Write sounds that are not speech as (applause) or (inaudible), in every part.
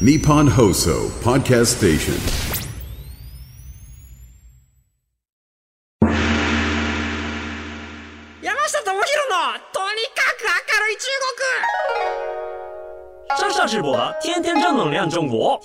Nippon Hoso Podcast Station. 山下智博のとにかく明るい中上上直播的天天正能量中国。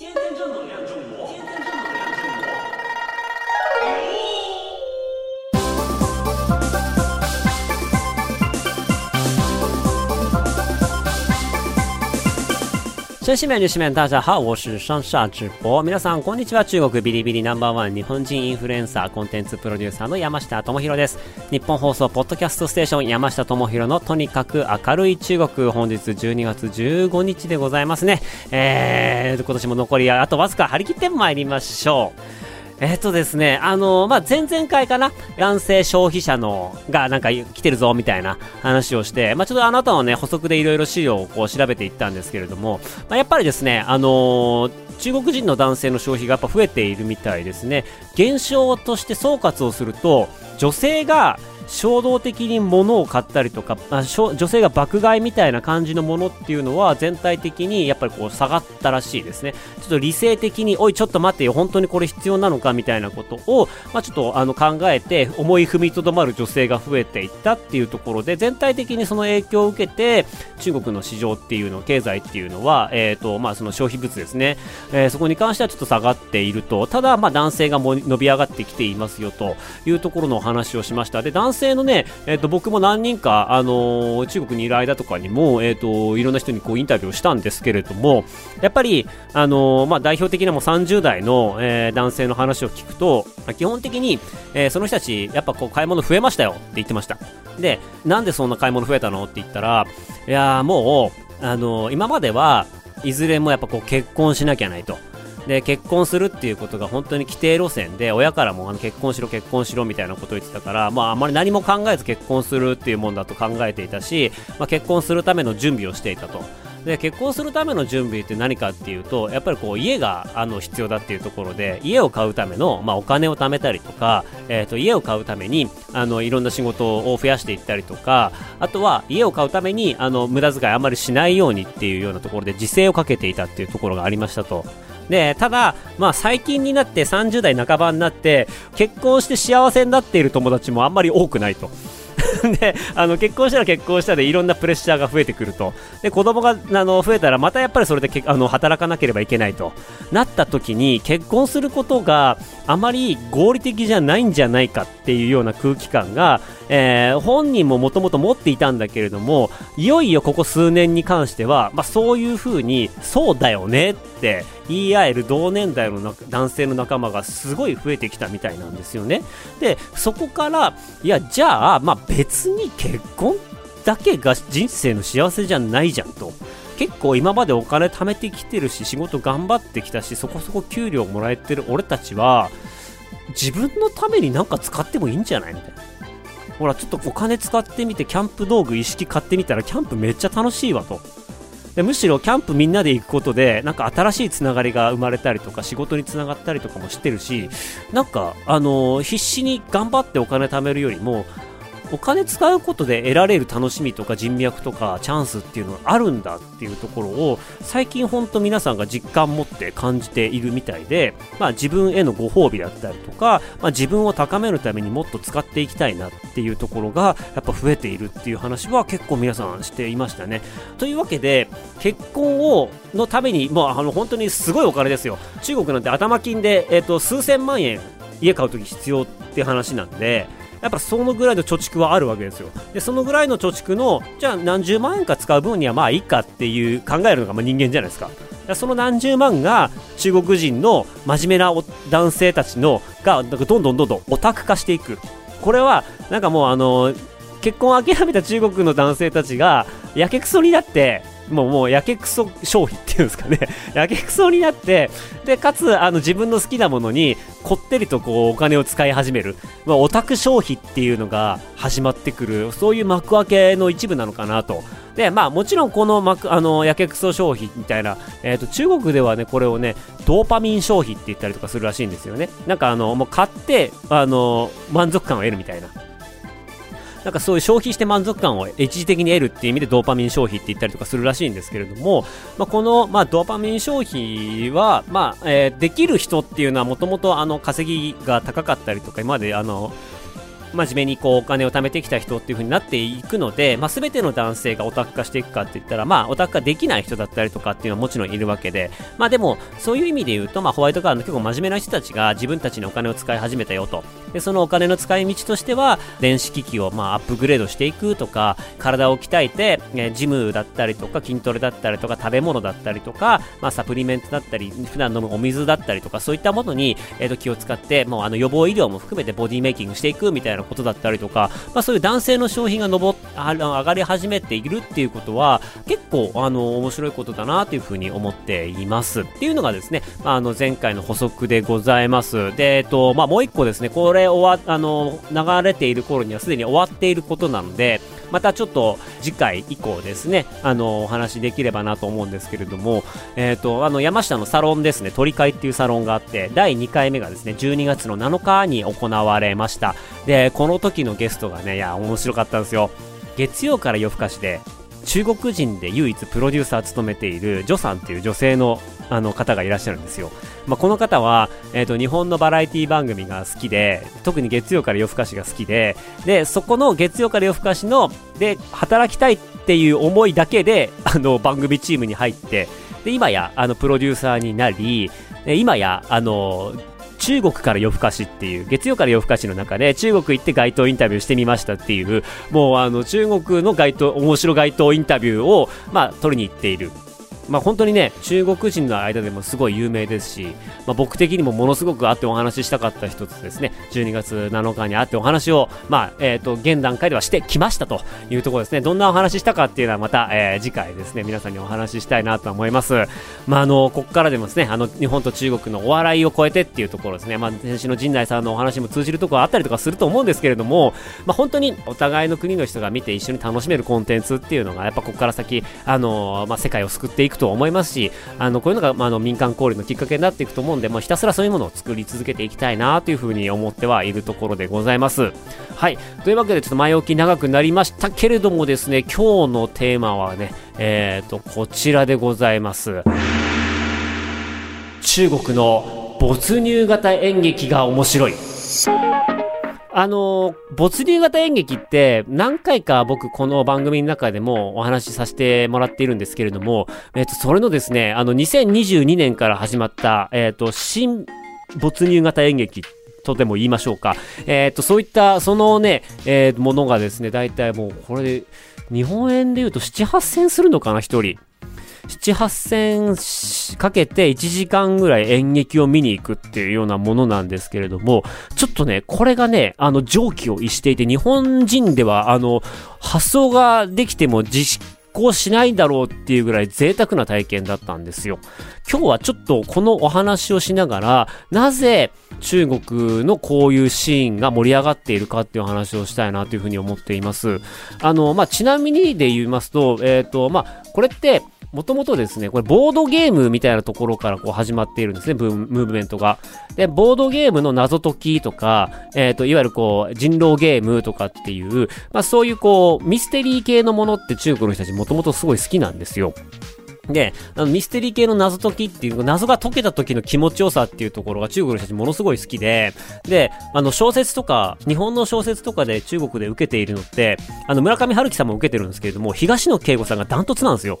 真面目女子们，大家好，我是上下直播。皆さんこんにちは。中国ビリビリナンバーワン日本人インフルエンサーコンテンツプロデューサーの山下智博です。日本放送ポッドキャストステーション山下智博のとにかく明るい中国。本日12月15日でございます。ね。えー、今年も残りあとわずか張り切ってまいりましょう。えっ、とですね、あのー、まあ、前々回かな、男性消費者の、がなんか来てるぞ、みたいな話をして、まあ、ちょっとあなたのね、補足でいろいろ資料をこう調べていったんですけれども、まあ、やっぱりですね、あのー、中国人の男性の消費がやっぱ増えているみたいですね。現象として総括をすると、女性が衝動的に物を買ったりとか、あ、女性が爆買いみたいな感じのものっていうのは全体的にやっぱりこう下がったらしいですね。ちょっと理性的に、おいちょっと待ってよ、本当にこれ必要なのかみたいなことを、まあ、ちょっとあの考えて思い踏みとどまる女性が増えていったっていうところで全体的にその影響を受けて中国の市場っていうの、経済っていうのは、え、ー、と、まあその消費物ですね、えー、そこに関してはちょっと下がっていると、ただまあ男性がも伸び上がってきていますよというところのお話をしました。で、男性性のね、えっ、ー、と、僕も何人か、あのー、中国にいる間とかにも、えっ、と、いろんな人にこうインタビューをしたんですけれども、やっぱり、あのまあ、代表的なもう30代の、え男性の話を聞くと、基本的に、えその人たち、やっぱこう買い物増えましたよって言ってました。で、なんでそんな買い物増えたのって言ったら、いやもう、あの今まではいずれもやっぱこう結婚しなきゃないと。で結婚するっていうことが本当に規定路線で親からもあの結婚しろ結婚しろみたいなことを言ってたから、まあ、あまり何も考えず結婚するっていうもんだと考えていたし、まあ、結婚するための準備をしていたと。で結婚するための準備って何かっていうとやっぱりこう家があの必要だっていうところで家を買うための、まあ、お金を貯めたりとか、えー、と家を買うためにあのいろんな仕事を増やしていったりとかあとは家を買うためにあの無駄遣いあまりしないようにっていうようなところで自制をかけていたっていうところがありましたと。で、ただ、まあ最近になって30代半ばになって、結婚して幸せになっている友達もあんまり多くないと。(laughs) であの結婚したら結婚したでいろんなプレッシャーが増えてくるとで子供があの増えたらまたやっぱりそれでけあの働かなければいけないとなった時に結婚することがあまり合理的じゃないんじゃないかっていうような空気感が、えー、本人ももともと持っていたんだけれどもいよいよここ数年に関しては、まあ、そういうふうにそうだよねって言い合える同年代の男性の仲間がすごい増えてきたみたいなんですよね。でそこからいやじゃあ、まあ、別に結婚だけが人生の幸せじゃないじゃんと。結構今までお金貯めてきてるし仕事頑張ってきたしそこそこ給料もらえてる俺たちは自分のためになんか使ってもいいんじゃないみたいなほらちょっとお金使ってみてキャンプ道具一式買ってみたらキャンプめっちゃ楽しいわと。でむしろキャンプみんなで行くことでなんか新しいつながりが生まれたりとか仕事につながったりとかもしてるしなんかあのー、必死に頑張ってお金貯めるよりもお金使うことで得られる楽しみとか人脈とかチャンスっていうのがあるんだっていうところを最近ほんと皆さんが実感持って感じているみたいで、まあ、自分へのご褒美だったりとか、まあ、自分を高めるためにもっと使っていきたいなっていうところがやっぱ増えているっていう話は結構皆さんしていましたね。というわけで結婚をのために、もうあの本当にすごいお金ですよ。中国なんて頭金で、えーと数千万円家買うとき必要って話なんで、やっぱそのぐらいの貯蓄はあるわけですよ。でそのぐらいの貯蓄のじゃあ何十万円か使う分にはまあいいかっていう考えるのがま人間じゃないですか。その何十万が中国人の真面目な男性たちのがどんどんどんどんオタク化していく。これはなんかもうあの結婚を諦めた中国の男性たちがやけくそになってもう、もう、やけくそ消費っていうんですかね。(laughs) やけくそになって、で、かつ、あの、自分の好きなものに、こってりとこう、お金を使い始める。まあ、オタク消費っていうのが始まってくる、そういう幕開けの一部なのかなと。で、まあ、もちろんこの幕、あの、やけくそ消費みたいな、えっ、ー、と、中国ではね、これをね、ドーパミン消費って言ったりとかするらしいんですよね。なんかあの、もう買って、あの、満足感を得るみたいな。なんかそういう消費して満足感を一時的に得るっていう意味でドーパミン消費って言ったりとかするらしいんですけれども、まあ、この、まあ、ドーパミン消費は、まあえー、できる人っていうのはもともと稼ぎが高かったりとか今まであの真面目にこうお金を貯めてきた人っていう風になっていくので、まあ、全ての男性がオタク化していくかって言ったら、まあ、オタク化できない人だったりとかっていうのはもちろんいるわけで、まあでも、そういう意味で言うと、まあ、ホワイトカードの結構真面目な人たちが自分たちのお金を使い始めたよと。で、そのお金の使い道としては、電子機器をまあアップグレードしていくとか、体を鍛えて、えジムだったりとか、筋トレだったりとか、食べ物だったりとか、まあ、サプリメントだったり、普段飲むお水だったりとか、そういったものに、えー、と気を使って、もうあの予防医療も含めてボディメイキングしていくみたいなことだったりとか、か、まあ、そういう男性の消費が上あ上がり始めているっていうことは結構あの面白いことだなというふうに思っています。っていうのがですね、まあ、あの前回の補足でございます。で、えっとまあ、もう一個ですねこれ終わあの流れている頃にはすでに終わっていることなのでまたちょっと次回以降ですね、あの、お話できればなと思うんですけれども、えっ、ー、と、あの、山下のサロンですね、鳥会っていうサロンがあって、第2回目がですね、12月の7日に行われました。で、この時のゲストがね、いや、面白かったんですよ。月曜から夜更かしで、中国人で唯一プロデューサー務めているジョさんっていう女性のあの方がいらっしゃるんですよ。まあ、この方は、えーと、日本のバラエティ番組が好きで、特に月曜から夜更かしが好きで、で、そこの月曜から夜更かしの、で、働きたいっていう思いだけで、あの、番組チームに入って、で、今や、あの、プロデューサーになり、今や、あの、中国から夜更かしっていう、月曜から夜更かしの中で中国行って街頭インタビューしてみましたっていう、もうあの中国の街頭、面白街頭インタビューを、まあ、取りに行っている。まあ、本当にね、中国人の間でもすごい有名ですし、まあ、僕的にもものすごく会ってお話ししたかった一つですね、12月7日に会ってお話を、まあ、えっ、ー、と、現段階ではしてきましたというところですね。どんなお話したかっていうのはまた、えー、次回ですね、皆さんにお話ししたいなと思います。まあ、あの、ここからでもですね、あの、日本と中国のお笑いを超えてっていうところですね、まあ、先週の陣内さんのお話も通じるところあったりとかすると思うんですけれども、まあ、本当にお互いの国の人が見て一緒に楽しめるコンテンツっていうのが、やっぱここから先、あの、まあ、世界を救っていくと思いますし、あの、こういうのが、まあ、あの、民間交流のきっかけになっていくと思うんで、まあ、ひたすらそういうものを作り続けていきたいなというふうに思ってはいるところでございます。はい。というわけで、ちょっと前置き長くなりましたけれどもですね、今日のテーマはね、えっ、ー、と、こちらでございます。中国の没入型演劇が面白い。あの、没入型演劇って何回か僕この番組の中でもお話しさせてもらっているんですけれども、えっ、と、それのですね、あの、2022年から始まった、えっ、と、新没入型演劇とでも言いましょうか。えっ、と、そういった、そのね、えー、ものがですね、大体もうこれで、日本円で言うと7、8戦するのかな、一人。7、8戦かけて1時間ぐらい演劇を見に行くっていうようなものなんですけれども、ちょっとね、これがね、あの、蒸気を逸していて、日本人では、あの、発想ができても実行しないだろうっていうぐらい贅沢な体験だったんですよ。今日はちょっとこのお話をしながら、なぜ中国のこういうシーンが盛り上がっているかっていう話をしたいなというふうに思っています。あの、まあ、ちなみにで言いますと、えっ、ー、と、まあ、これって、もともとですね、これボードゲームみたいなところからこう始まっているんですね、ムーブメントが。で、ボードゲームの謎解きとか、えっ、ー、と、いわゆるこう、人狼ゲームとかっていう、まあそういうこう、ミステリー系のものって中国の人たちもともとすごい好きなんですよ。で、あのミステリー系の謎解きっていう、謎が解けた時の気持ちよさっていうところが中国の人たちものすごい好きで、で、あの小説とか、日本の小説とかで中国で受けているのって、あの村上春樹さんも受けてるんですけれども、東野圭吾さんがダントツなんですよ。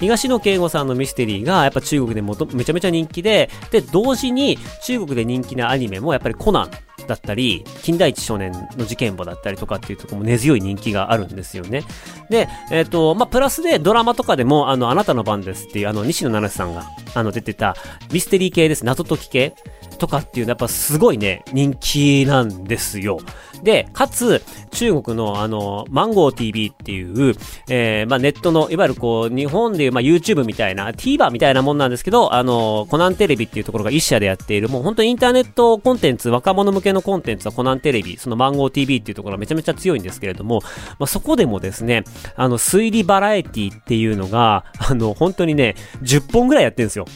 東野圭吾さんのミステリーがやっぱ中国でもとめちゃめちゃ人気で、で、同時に中国で人気なアニメもやっぱりコナンだったり、金田一少年の事件簿だったりとかっていうとこも根強い人気があるんですよね。で、えっ、ー、と、まあ、プラスでドラマとかでも、あの、あなたの番ですっていう、あの、西野七瀬さんが、あの、出てた、ミステリー系です。謎解き系とかっていうのはやっぱすごいね、人気なんですよ。で、かつ、中国のあの、マンゴー TV っていう、えー、まあ、ネットの、いわゆるこう、日本でいう、まあ、YouTube みたいな、TVer みたいなもんなんですけど、あの、コナンテレビっていうところが一社でやっている、もう本当にインターネットコンテンツ、若者向けのコンテンツはコナンテレビ、そのマンゴー TV っていうところがめちゃめちゃ強いんですけれども、まあ、そこでもですね、あの、推理バラエティっていうのが、あの、本当にね、10本ぐらいやってるんですよ。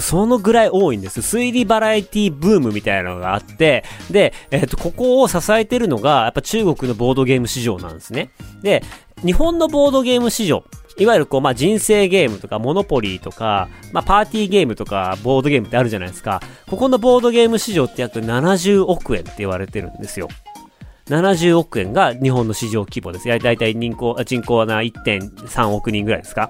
そのぐらい多いんです。推理バラエティブームみたいなのがあって、で、えっ、と、ここを支えてるのが、やっぱ中国のボードゲーム市場なんですね。で、日本のボードゲーム市場、いわゆるこう、まあ、人生ゲームとか、モノポリーとか、まあ、パーティーゲームとか、ボードゲームってあるじゃないですか。ここのボードゲーム市場って約70億円って言われてるんですよ。70億円が日本の市場規模です。やだいたい人口、人口はな1.3億人ぐらいですか。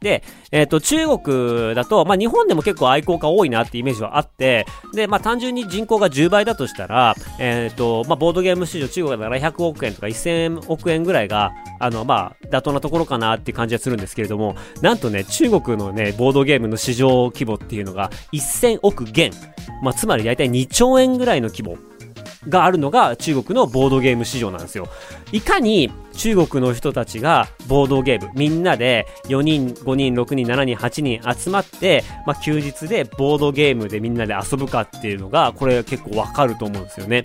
で、えっ、と、中国だと、まあ、日本でも結構愛好家多いなってイメージはあって、で、まあ、単純に人口が10倍だとしたら、えっ、と、まあ、ボードゲーム市場中国だから100億円とか1000億円ぐらいが、あの、まあ、妥当なところかなっていう感じがするんですけれども、なんとね、中国のね、ボードゲームの市場規模っていうのが1000億元。まあ、つまり大体2兆円ぐらいの規模。があるのが中国のボードゲーム市場なんですよ。いかに中国の人たちがボードゲーム、みんなで4人、5人、6人、7人、8人集まって、まあ、休日でボードゲームでみんなで遊ぶかっていうのが、これ結構わかると思うんですよね。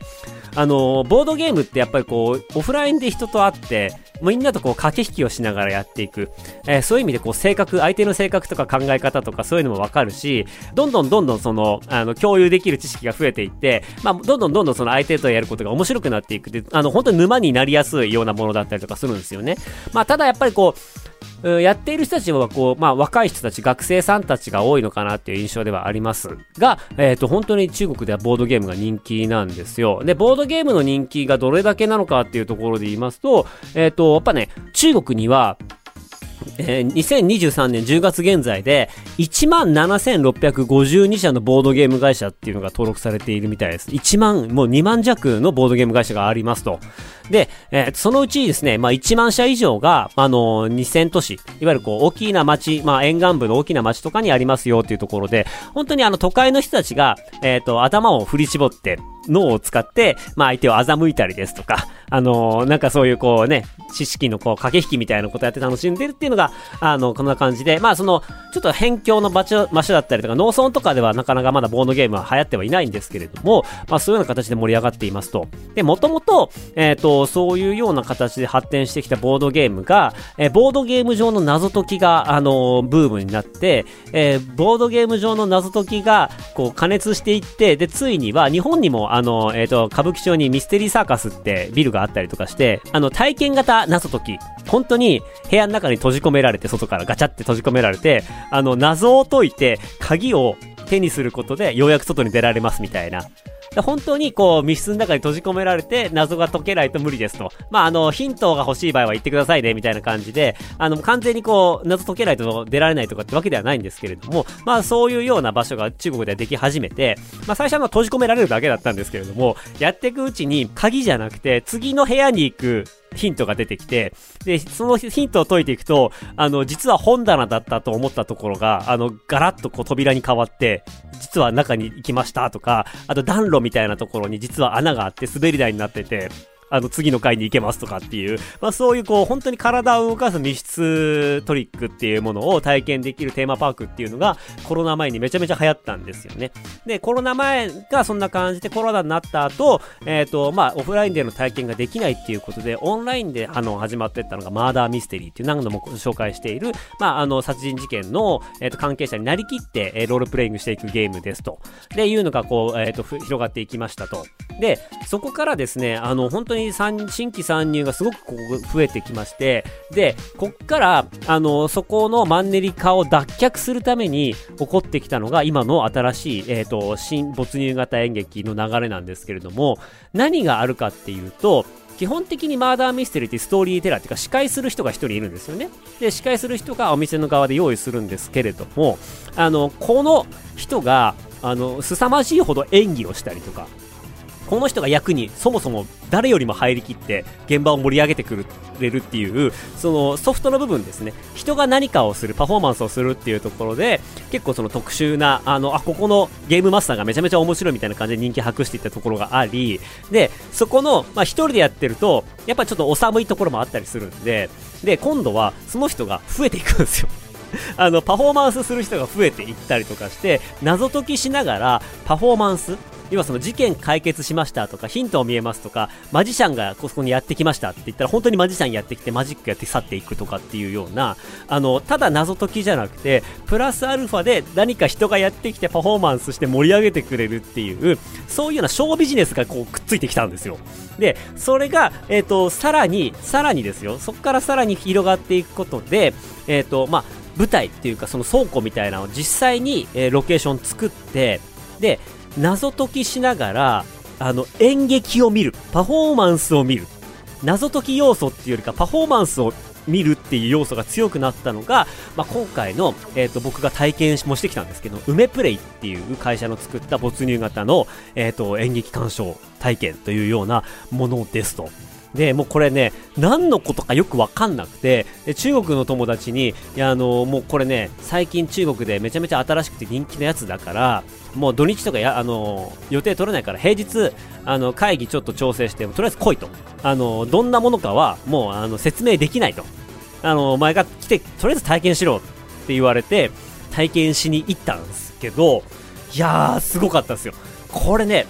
あの、ボードゲームってやっぱりこう、オフラインで人と会って、みんなとこう駆け引きをしながらやっていく。えーそういう意味でこう性格、相手の性格とか考え方とかそういうのもわかるし、どんどんどんどんその、あの、共有できる知識が増えていって、まあ、どんどんどんどんその相手とやることが面白くなっていくで、あの、本当に沼になりやすいようなものだったりとかするんですよね。まあ、ただやっぱりこう、うんやっている人たちはこう、まあ、若い人たち、学生さんたちが多いのかなっていう印象ではありますが、えっ、と、本当に中国ではボードゲームが人気なんですよ。で、ボードゲームの人気がどれだけなのかっていうところで言いますと、えっ、と、やっぱね、中国には、えー2023年10月現在で1万7652社のボードゲーム会社っていうのが登録されているみたいです。1万、もう2万弱のボードゲーム会社がありますと。で、えーそのうちですね、まあ1万社以上が、あのー2000都市、いわゆるこう大きな町、まあ沿岸部の大きな町とかにありますよっていうところで、本当にあの都会の人たちが、えっ、と、頭を振り絞って、脳を使って、まあ相手を欺いたりですとか、あのーなんかそういうこうね、知識のこう駆け引きみたいなことやって楽しんでるっていうのが、あの、こんな感じで、まあその、ちょっと辺境の場所、場所だったりとか、農村とかではなかなかまだボードゲームは流行ってはいないんですけれども、まあそういうような形で盛り上がっていますと。で、もともと、えっ、と、そういうような形で発展してきたボードゲームが、えーボードゲーム上の謎解きが、あのーブームになって、えーボードゲーム上の謎解きが、こう、加熱していって、で、ついには、日本にも、あのえっ、と、歌舞伎町にミステリーサーカスってビルがあったりとかして、あの、体験型謎解き、本当に部屋の中に閉じ込められて、外からガチャって閉じ込められて、あの、謎を解いて、鍵を手にすることで、ようやく外に出られますみたいな。で本当にこう密室の中に閉じ込められて謎が解けないと無理ですと。まああのヒントが欲しい場合は言ってくださいねみたいな感じで、あの完全にこう謎解けないと出られないとかってわけではないんですけれども、まあそういうような場所が中国ではでき始めて、まあ最初はま閉じ込められるだけだったんですけれども、やっていくうちに鍵じゃなくて次の部屋に行くヒントが出てきて、で、そのヒントを解いていくと、あの、実は本棚だったと思ったところが、あの、ガラッとこう扉に変わって、実は中に行きましたとか、あと暖炉みたいなところに実は穴があって滑り台になってて、あの、次の回に行けますとかっていう、まあそういうこう、本当に体を動かす密室トリックっていうものを体験できるテーマパークっていうのが、コロナ前にめちゃめちゃ流行ったんですよね。で、コロナ前がそんな感じでコロナになった後、えっ、と、まあオフラインでの体験ができないっていうことで、オンラインであの、始まってったのがマーダーミステリーっていう何度も紹介している、まああの、殺人事件の、えっ、と、関係者になりきって、えーロールプレイングしていくゲームですと。で、いうのがこう、えっ、と、広がっていきましたと。で、そこからですね、あの、本当に参新規参入がすごくこう増えてきまして、で、こっから、あの、そこのマンネリ化を脱却するために起こってきたのが今の新しい、えっ、と、新没入型演劇の流れなんですけれども、何があるかっていうと、基本的にマーダーミステリーってストーリーテラーっていうか司会する人が一人いるんですよね。で、司会する人がお店の側で用意するんですけれども、あの、この人が、あの、凄まじいほど演技をしたりとか、この人が役にそもそも誰よりも入りきって現場を盛り上げてくれるっていうそのソフトの部分ですね。人が何かをするパフォーマンスをするっていうところで結構その特殊なあのあここのゲームマスターがめちゃめちゃ面白いみたいな感じで人気博していったところがありでそこのまあ一人でやってるとやっぱちょっとお寒いところもあったりするんでで今度はその人が増えていくんですよ。(laughs) あのパフォーマンスする人が増えていったりとかして謎解きしながらパフォーマンス要はその事件解決しましたとか、ヒントを見えますとか、マジシャンがここにやってきましたって言ったら、本当にマジシャンやってきて、マジックやって去っていくとかっていうような、あの、ただ謎解きじゃなくて、プラスアルファで何か人がやってきてパフォーマンスして盛り上げてくれるっていう、そういうようなショービジネスがこうくっついてきたんですよ。で、それが、えっ、と、さらに、さらにですよ、そこからさらに広がっていくことで、えっ、と、まあ、舞台っていうかその倉庫みたいなのを実際に、えーロケーション作ってで謎解きしながらあの演劇を見るパフォーマンスを見る謎解き要素っていうよりかパフォーマンスを見るっていう要素が強くなったのが、まあ、今回の、えー、と僕が体験もしてきたんですけど梅プレイっていう会社の作った没入型の、えー、と演劇鑑賞体験というようなものですと。で、もうこれね、何のことかよくわかんなくて、中国の友達に、いや、あの、もうこれね、最近中国でめちゃめちゃ新しくて人気のやつだから、もう土日とかや、あの、予定取れないから、平日、あの、会議ちょっと調整して、とりあえず来いと。あの、どんなものかは、もう、あの、説明できないと。あの、お前が来て、とりあえず体験しろって言われて、体験しに行ったんですけど、いやー、すごかったですよ。これね、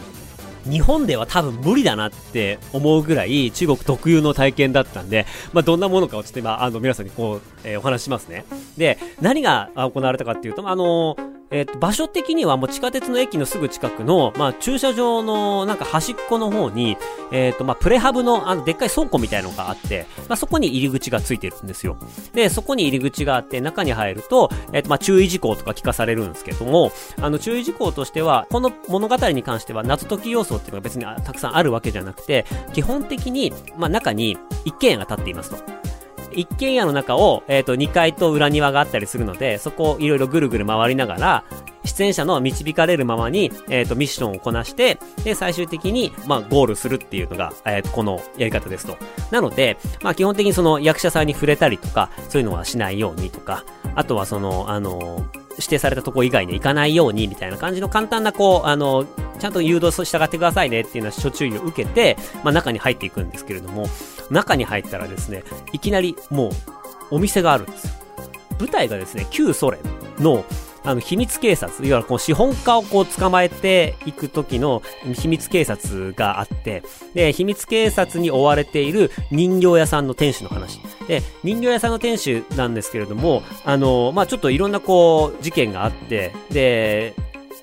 日本では多分無理だなって思うぐらい中国特有の体験だったんで、まあ、どんなものかをちょっと今、あの、皆さんにこう、えーお話しますね。で、何が行われたかっていうと、あのえっと場所的にはもう地下鉄の駅のすぐ近くの、まあ、駐車場のなんか端っこの方に、えっとまあ、プレハブのあのでっかい倉庫みたいなのがあって、まあ、そこに入り口がついてるんですよ。で、そこに入り口があって中に入ると、えっとまあ、注意事項とか聞かされるんですけども、あの注意事項としては、この物語に関しては謎解き要素っていうのが別にたくさんあるわけじゃなくて、基本的に、まあ、中に一軒家が建っていますと。一軒家の中を、えっ、と、2階と裏庭があったりするので、そこをいろいろぐるぐる回りながら、出演者の導かれるままに、えっ、と、ミッションをこなして、で、最終的に、まあ、ゴールするっていうのが、えっ、と、このやり方ですと。なので、まあ、基本的にその役者さんに触れたりとか、そういうのはしないようにとか、あとはその、あの指定されたとこ以外に行かないようにみたいな感じの簡単なこう、あの、ちゃんと誘導し従ってくださいねっていうのは諸注意を受けて、まあ中に入っていくんですけれども、中に入ったらですね、いきなりもうお店があるんですよ。舞台がですね、旧ソ連のあの秘密警察、いわゆるこう資本家をこう捕まえていく時の秘密警察があって、で、秘密警察に追われている人形屋さんの店主の話。で、人形屋さんの店主なんですけれども、あの、まあ、ちょっといろんなこう、事件があって、で、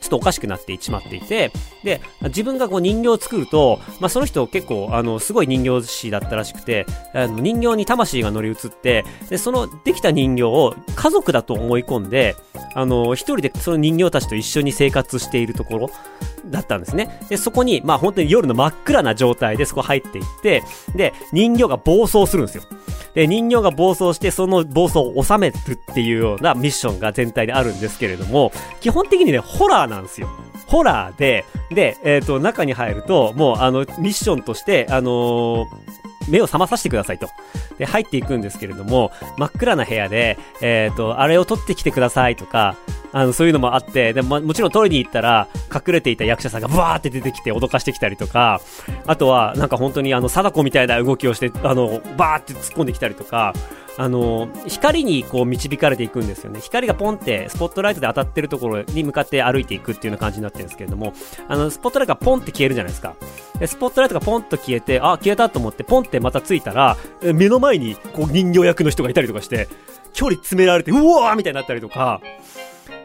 ちょっとおかしくなってしまっていて、で、自分がこう人形を作ると、まあ、その人結構、あの、すごい人形師だったらしくて、あの人形に魂が乗り移って、で、そのできた人形を家族だと思い込んで、あの、一人でその人形たちと一緒に生活しているところだったんですね。で、そこに、まあ本当に夜の真っ暗な状態でそこ入っていって、で、人形が暴走するんですよ。で、人形が暴走して、その暴走を収めるっていうようなミッションが全体であるんですけれども、基本的にね、ホラーなんですよ。ホラーで、で、えっ、と、中に入ると、もう、あの、ミッションとして、あのー目を覚まさせてくださいと。で、入っていくんですけれども、真っ暗な部屋で、えっ、と、あれを取ってきてくださいとか、あの、そういうのもあって、でも、もちろん取りに行ったら、隠れていた役者さんがブワーって出てきて脅かしてきたりとか、あとは、なんか本当にあの、貞子みたいな動きをして、あの、バーって突っ込んできたりとか、あの、光にこう導かれていくんですよね。光がポンって、スポットライトで当たってるところに向かって歩いていくっていうような感じになってるんですけれども、あの、スポットライトがポンって消えるじゃないですか。でスポットライトがポンと消えて、あ、消えたと思って、ポンってまたついたら、目の前にこう人形役の人がいたりとかして、距離詰められて、うわーみたいになったりとか、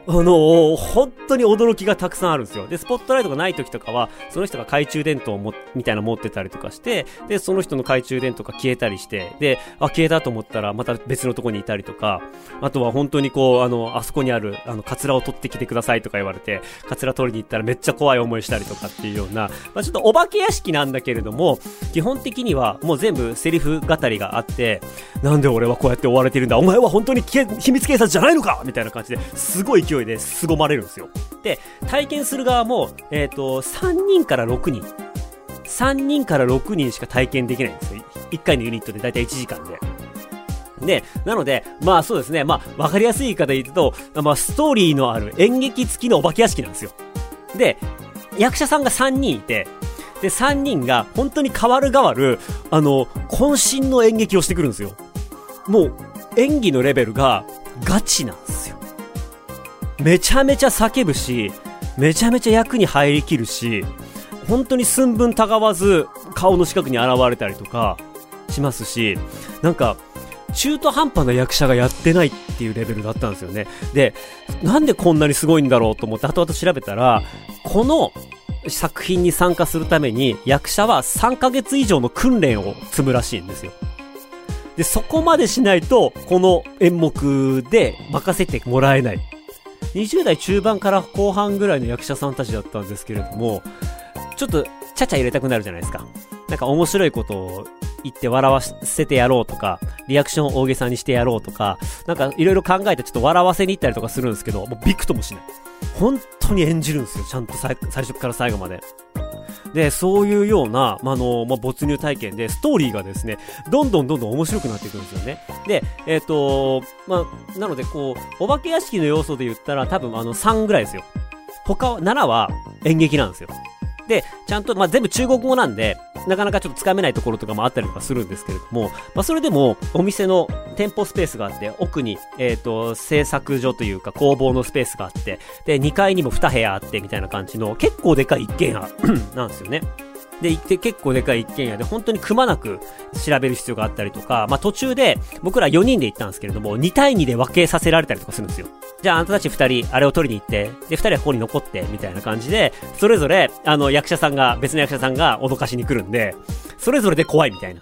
あの本当に驚きがたくさんあるんですよ。で、スポットライトがない時とかは、その人が懐中電灯をも、みたいな持ってたりとかして、で、その人の懐中電灯が消えたりして、で、あ、消えたと思ったら、また別のとこにいたりとか、あとは本当にこう、あの、あそこにある、あの、カツラを取ってきてくださいとか言われて、カツラ取りに行ったらめっちゃ怖い思いしたりとかっていうような、まあ、ちょっとお化け屋敷なんだけれども、基本的にはもう全部セリフ語りがあって、なんで俺はこうやって追われてるんだ？お前は本当に秘密警察じゃないのか？みたいな感じですごい勢いで凄まれるんですよ。で、体験する側も、えっ、と、3人から6人。3人から6人しか体験できないんですよ。1回のユニットでだいたい1時間で。で、なので、まあそうですね、まあわかりやすい言い方で言うと、まあストーリーのある演劇付きのお化け屋敷なんですよ。で、役者さんが3人いて、で、3人が本当に変わる変わる、あの、渾身の演劇をしてくるんですよ。もう、演技のレベルがガチな。めちゃめちゃ叫ぶし、めちゃめちゃ役に入りきるし、本当に寸分たがわず顔の近くに現れたりとかしますし、なんか、中途半端な役者がやってないっていうレベルだったんですよね。で、なんでこんなにすごいんだろうと思って後々調べたら、この作品に参加するために役者は3ヶ月以上の訓練を積むらしいんですよ。で、そこまでしないと、この演目で任せてもらえない。20代中盤から後半ぐらいの役者さんたちだったんですけれども、ちょっと、ちゃちゃ入れたくなるじゃないですか。なんか面白いことを言って笑わせてやろうとか、リアクションを大げさにしてやろうとか、なんかいろいろ考えてちょっと笑わせに行ったりとかするんですけど、もうびくともしない。本当に演じるんですよ。ちゃんと最初から最後まで。で、そういうような、まあの、まあ、没入体験で、ストーリーがですね、どんどんどんどん面白くなっていくんですよね。で、えっ、ー、と、まあ、なので、こう、お化け屋敷の要素で言ったら、多分あの、3ぐらいですよ。他は、7は演劇なんですよ。で、ちゃんと、まあ、全部中国語なんで、なかなかちょっとつかめないところとかもあったりとかするんですけれども、まあ、それでも、お店の店舗スペースがあって、奥に、えっ、ー、と、製作所というか工房のスペースがあって、で、2階にも2部屋あって、みたいな感じの、結構でかい一軒家なんですよね。で、行って結構でかい一軒家で、本当にくまなく調べる必要があったりとか、まあ途中で、僕ら4人で行ったんですけれども、2対2で分けさせられたりとかするんですよ。じゃああんたたち2人、あれを取りに行って、で、2人はここに残って、みたいな感じで、それぞれ、あの、役者さんが、別の役者さんが脅かしに来るんで、それぞれで怖いみたいな。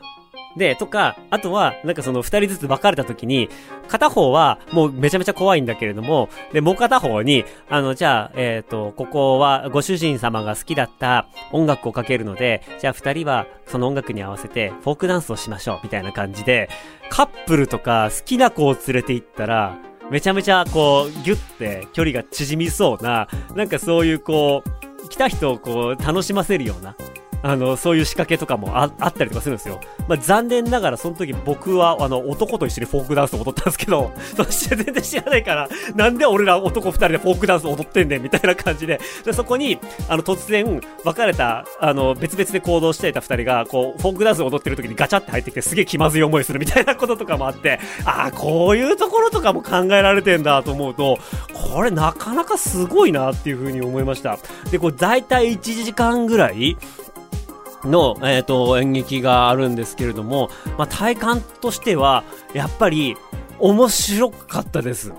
で、とか、あとは、なんかその二人ずつ分かれた時に、片方はもうめちゃめちゃ怖いんだけれども、で、もう片方に、あの、じゃあ、えっ、ー、と、ここはご主人様が好きだった音楽をかけるので、じゃあ二人はその音楽に合わせてフォークダンスをしましょう、みたいな感じで、カップルとか好きな子を連れて行ったら、めちゃめちゃこう、ギュッて距離が縮みそうな、なんかそういうこう、来た人をこう、楽しませるような、あの、そういう仕掛けとかもあったりとかするんですよ。まあ、残念ながらその時僕は、あの、男と一緒にフォークダンスを踊ったんですけど、(laughs) そして全然知らないから、なんで俺ら男二人でフォークダンス踊ってんねんみたいな感じで、でそこに、あの、突然、別れた、あの、別々で行動していた二人が、こう、フォークダンスを踊ってる時にガチャって入ってきて、すげえ気まずい思いするみたいなこととかもあって、ああ、こういうところとかも考えられてんだと思うと、これなかなかすごいなっていう風に思いました。で、これ大体1時間ぐらい、の、えっ、ー、と、演劇があるんですけれども、まあ、体感としては、やっぱり、面白かったです。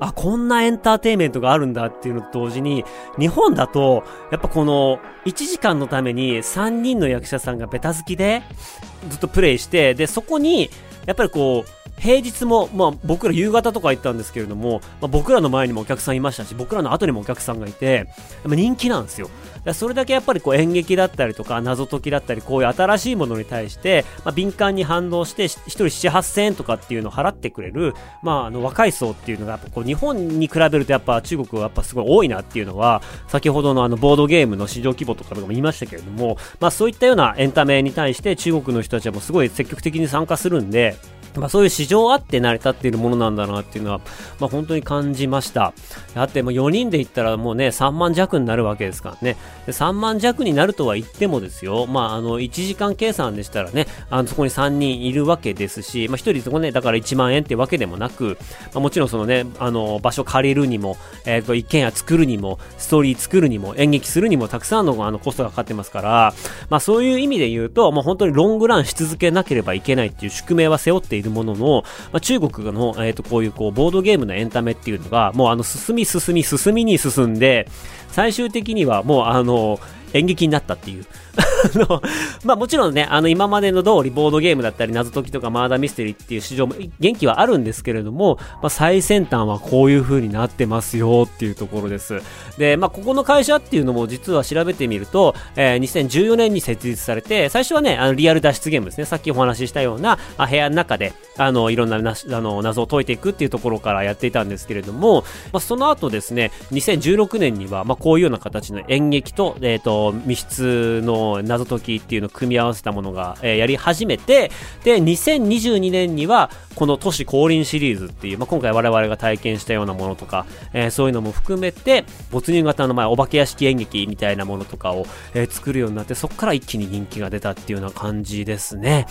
あ、こんなエンターテイメントがあるんだっていうのと同時に、日本だと、やっぱこの、1時間のために3人の役者さんがベタ好きで、ずっとプレイして、で、そこに、やっぱりこう、平日も、まあ、僕ら夕方とか行ったんですけれども、まあ、僕らの前にもお客さんいましたし、僕らの後にもお客さんがいて、人気なんですよ。それだけやっぱりこう演劇だったりとか謎解きだったりこういう新しいものに対して、まあ、敏感に反応して1人7、8000円とかっていうのを払ってくれる、まあ、あの若い層っていうのがやっぱこう日本に比べるとやっぱ中国はやっぱすごい多いなっていうのは先ほどのあのボードゲームの市場規模とかでも言いましたけれども、まあ、そういったようなエンタメに対して中国の人たちはもうすごい積極的に参加するんでまあ、そういう市場あって成り立っているものなんだなっていうのは、まあ、本当に感じました。だってもう4人で行ったらもうね、3万弱になるわけですからね。で3万弱になるとは言ってもですよ、まあ、あの、1時間計算でしたらね、あの、そこに3人いるわけですし、まあ、1人そこね、だから1万円ってわけでもなく、まあ、もちろんそのね、あの、場所借りるにも、えっ、ー、と、一軒家作るにも、ストーリー作るにも、演劇するにも、たくさんのあのコストがかかってますから、まあ、そういう意味で言うと、もう本当にロングランし続けなければいけないっていう宿命は背負っているものの、まあ、中国の、えっ、ー、と、こういうこう、ボードゲームのエンタメっていうのが、もうあの、進み進み進みに進んで、最終的にはもうあの、演劇になったっていう (laughs) あの、まあもちろんね、あの今までの通りボードゲームだったり謎解きとかマーダーミステリーっていう市場も元気はあるんですけれども、まあ最先端はこういう風になってますよっていうところです。で、まあここの会社っていうのも実は調べてみると、えー、2014年に設立されて、最初はね、あのリアル脱出ゲームですね。さっきお話ししたような、あ部屋の中で、あの、いろんななあの謎を解いていくっていうところからやっていたんですけれども、まあその後ですね、2016年には、まこういうような形の演劇と、えっ、ー、と、密室の謎解きっていうのを組み合わせたものが、えー、やり始めて、で、2022年には、この都市降臨シリーズっていう、まあ、今回我々が体験したようなものとか、えー、そういうのも含めて、没入型の前、お化け屋敷演劇みたいなものとかを、えー、作るようになって、そこから一気に人気が出たっていうような感じですね。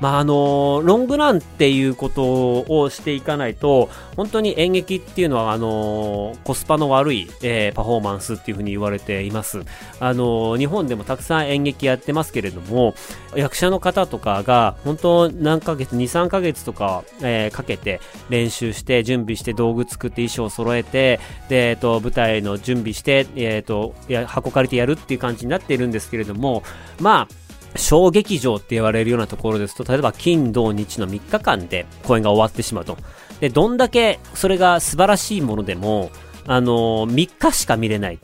まあ、あのロングランっていうことをしていかないと、本当に演劇っていうのは、あのコスパの悪い、えー、パフォーマンスっていうふうに言われています。あの日本でもたくさん演劇やってますけれども役者の方とかが本当何ヶ月23ヶ月とか、えー、かけて練習して準備して道具作って衣装を揃えてで、えー、と舞台の準備して、えー、とや箱借りてやるっていう感じになっているんですけれどもまあ小劇場って言われるようなところですと、例えば金、土、日の3日間で公演が終わってしまうと。で、どんだけそれが素晴らしいものでも、あのー、3日しか見れない。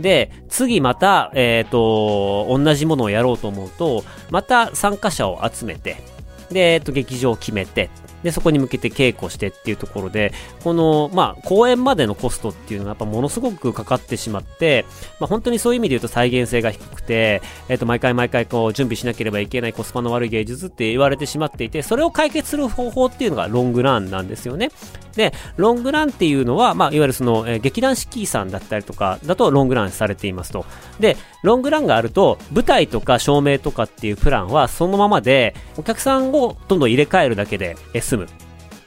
で、次また、えっ、ー、と、同じものをやろうと思うと、また参加者を集めて、で、えっ、ー、と、劇場を決めて、で、そこに向けて稽古してっていうところで、この、まあ、公演までのコストっていうのがやっぱものすごくかかってしまって、まあ、本当にそういう意味で言うと再現性が低くて、えっ、ー、と、毎回毎回こう、準備しなければいけないコスパの悪い芸術って言われてしまっていて、それを解決する方法っていうのがロングランなんですよね。で、ロングランっていうのは、まあ、いわゆるその、えー、劇団四季さんだったりとかだとロングランされていますと。で、ロングランがあると、舞台とか照明とかっていうプランはそのままで、お客さんをどんどん入れ替えるだけで済む。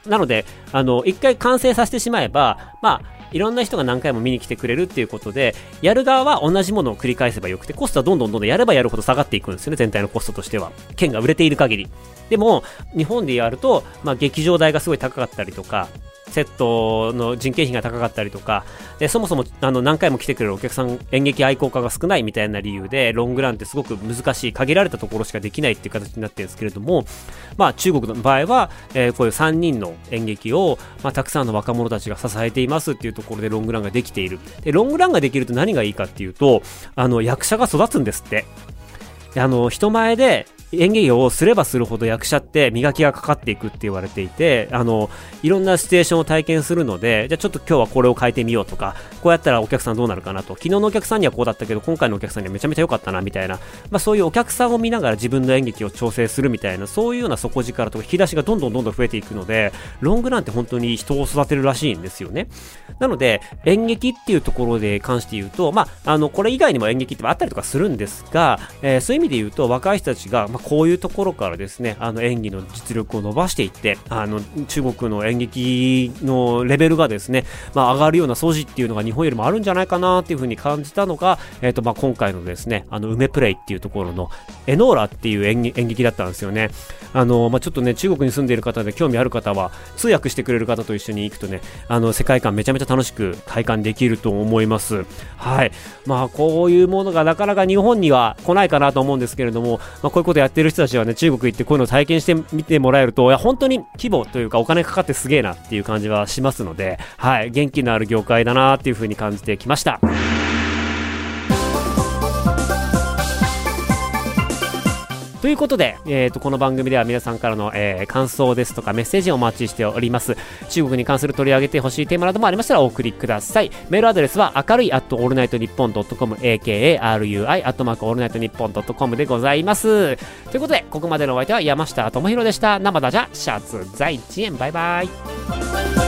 なので、あの、一回完成させてしまえば、まあ、いろんな人が何回も見に来てくれるっていうことで、やる側は同じものを繰り返せばよくて、コストはどんどんどんどんやればやるほど下がっていくんですよね、全体のコストとしては。券が売れている限り。でも、日本でやると、まあ、劇場代がすごい高かったりとか、セットの人件費が高かったりとか、でそもそもあの何回も来てくれるお客さん、演劇愛好家が少ないみたいな理由で、ロングランってすごく難しい、限られたところしかできないっていう形になってるんですけれども、まあ、中国の場合は、えー、こういう3人の演劇を、まあ、たくさんの若者たちが支えていますっていうところでロングランができている。で、ロングランができると何がいいかっていうと、あの、役者が育つんですって。あの、人前で演技をすればするほど役者って磨きがかかっていくって言われていて、あの、いろんなシチュエーションを体験するので、じゃあちょっと今日はこれを変えてみようとか、こうやったらお客さんどうなるかなと、昨日のお客さんにはこうだったけど、今回のお客さんにはめちゃめちゃ良かったな、みたいな、まあそういうお客さんを見ながら自分の演劇を調整するみたいな、そういうような底力とか引き出しがどんどんどんどん増えていくので、ロングランって本当に人を育てるらしいんですよね。なので、演劇っていうところで関して言うと、まあ、あの、これ以外にも演劇ってあったりとかするんですが、えー、そういう意味で言うと、若い人たちが、ま、こういうところからですね、あの演技の実力を伸ばしていって、あの中国の演劇のレベルがですね、まあ、上がるような素地っていうのが日本よりもあるんじゃないかなっていうふうに感じたのが、えっ、ー、とまあ今回のですね、あの梅プレイっていうところのエノーラっていう演劇だったんですよね。あのまあ、ちょっとね、中国に住んでいる方で興味ある方は、通訳してくれる方と一緒に行くとね、あの世界観めちゃめちゃ楽しく体感できると思います。はい。まあこういうものがなかなか日本には来ないかなと思うんですけれども、まあ、こういうことやってる人たちはね、中国行ってこういうのを体験してみてもらえると、いや、本当に規模というかお金かかってすげえなっていう感じはしますので、はい、元気のある業界だなっていうふうに感じてきました。ということで、えーと、この番組では皆さんからの、えー、感想ですとかメッセージをお待ちしております。中国に関する取り上げてほしいテーマなどもありましたらお送りください。メールアドレスは明るい at all night 日本 .com akarui アットマークオールナイトニッポン .com でございます。ということで、ここまでのお相手は山下智博でした。生だじゃ、シャツ在地園、バイバイ。